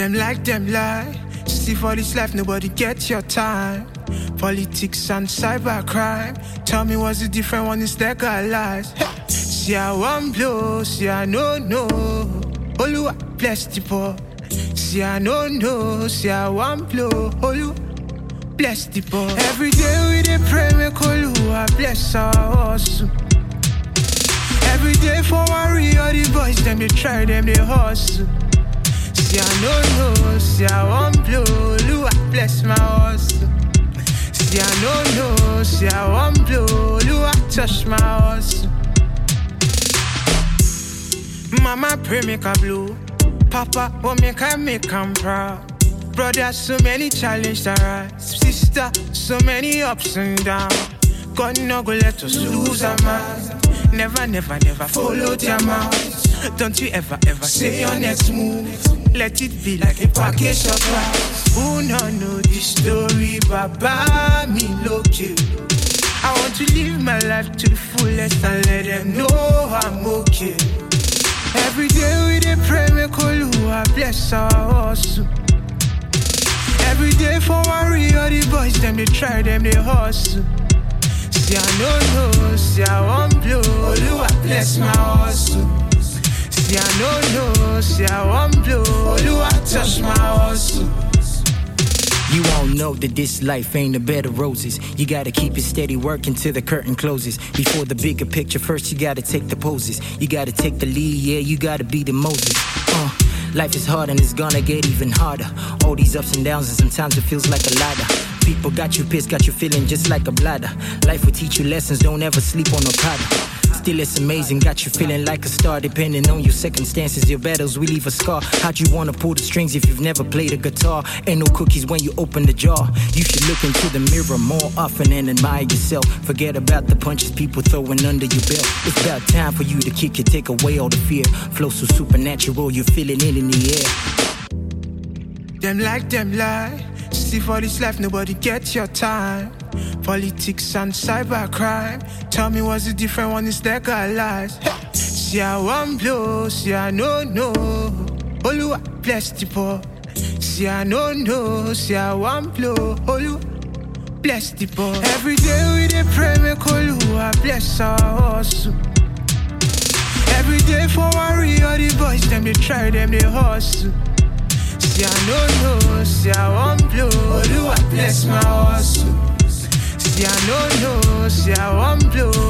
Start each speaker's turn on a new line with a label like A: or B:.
A: Them like them lie. See for this life, nobody gets your time. Politics and cybercrime. Tell me what's the different one is legalized. Hey. See I one blow, see I no no. Oluwa bless the poor. See I no no, see I one blow. Oluwa bless the poor. Every day we dey pray make Oluwa bless our hustle. Every day for worry, all the boys them they try them they hustle. I no no, see I one blow. Oluwa bless my hustle. See I no no, see I one blow. Oluwa touch my hustle. Mama pray make a blow. Papa want make I make am proud. Brother, so many challenges arise. Sister, so many ups and downs. God no go let us lose our minds. Never, never, never follow their mouths. Don't you ever, ever say your next move. Let it be like a package of rice. Who no know this story, Baba me look you. I want to live my life to the fullest and let them know I'm okay. Every day we dey pray make Oluwa bless our hustle. Every day for worry, all the boys them they try them they hustle. See I no know, see I want blow. Oluwa bless my hustle. See I no know, see I want blow. Oluwa touch my hustle.
B: You all know that this life ain't a bed of roses. You gotta keep it steady, working till the curtain closes. Before the bigger picture, first you gotta take the poses. You gotta take the lead, yeah, you gotta be the Moses. Uh, life is hard and it's gonna get even harder. All these ups and downs, and sometimes it feels like a ladder. People got you pissed, got you feeling just like a bladder. Life will teach you lessons, don't ever sleep on a powder. Still, it's amazing, got you feeling like a star. Depending on your circumstances, your battles we leave a scar. How'd you wanna pull the strings if you've never played a guitar? Ain't no cookies when you open the jar. You should look into the mirror more often and admire yourself. Forget about the punches people throwing under your belt. It's about time for you to kick it, take away all the fear. Flow so supernatural, you're feeling it in the air.
A: Them like them lie. See for this life, nobody gets your time. Politics and cybercrime. Tell me what's the different one is legalized. See I one blow, see I no no. Oluwa bless the poor. See I no no, see I one blow. Oluwa bless the poor. Every day we dey pray Me make Oluwa bless our hustle. Every day for worry, all the boys them they try them they hustle. See I no know, see I want blow. Oluwa bless my hustle. I no know, see I want blow.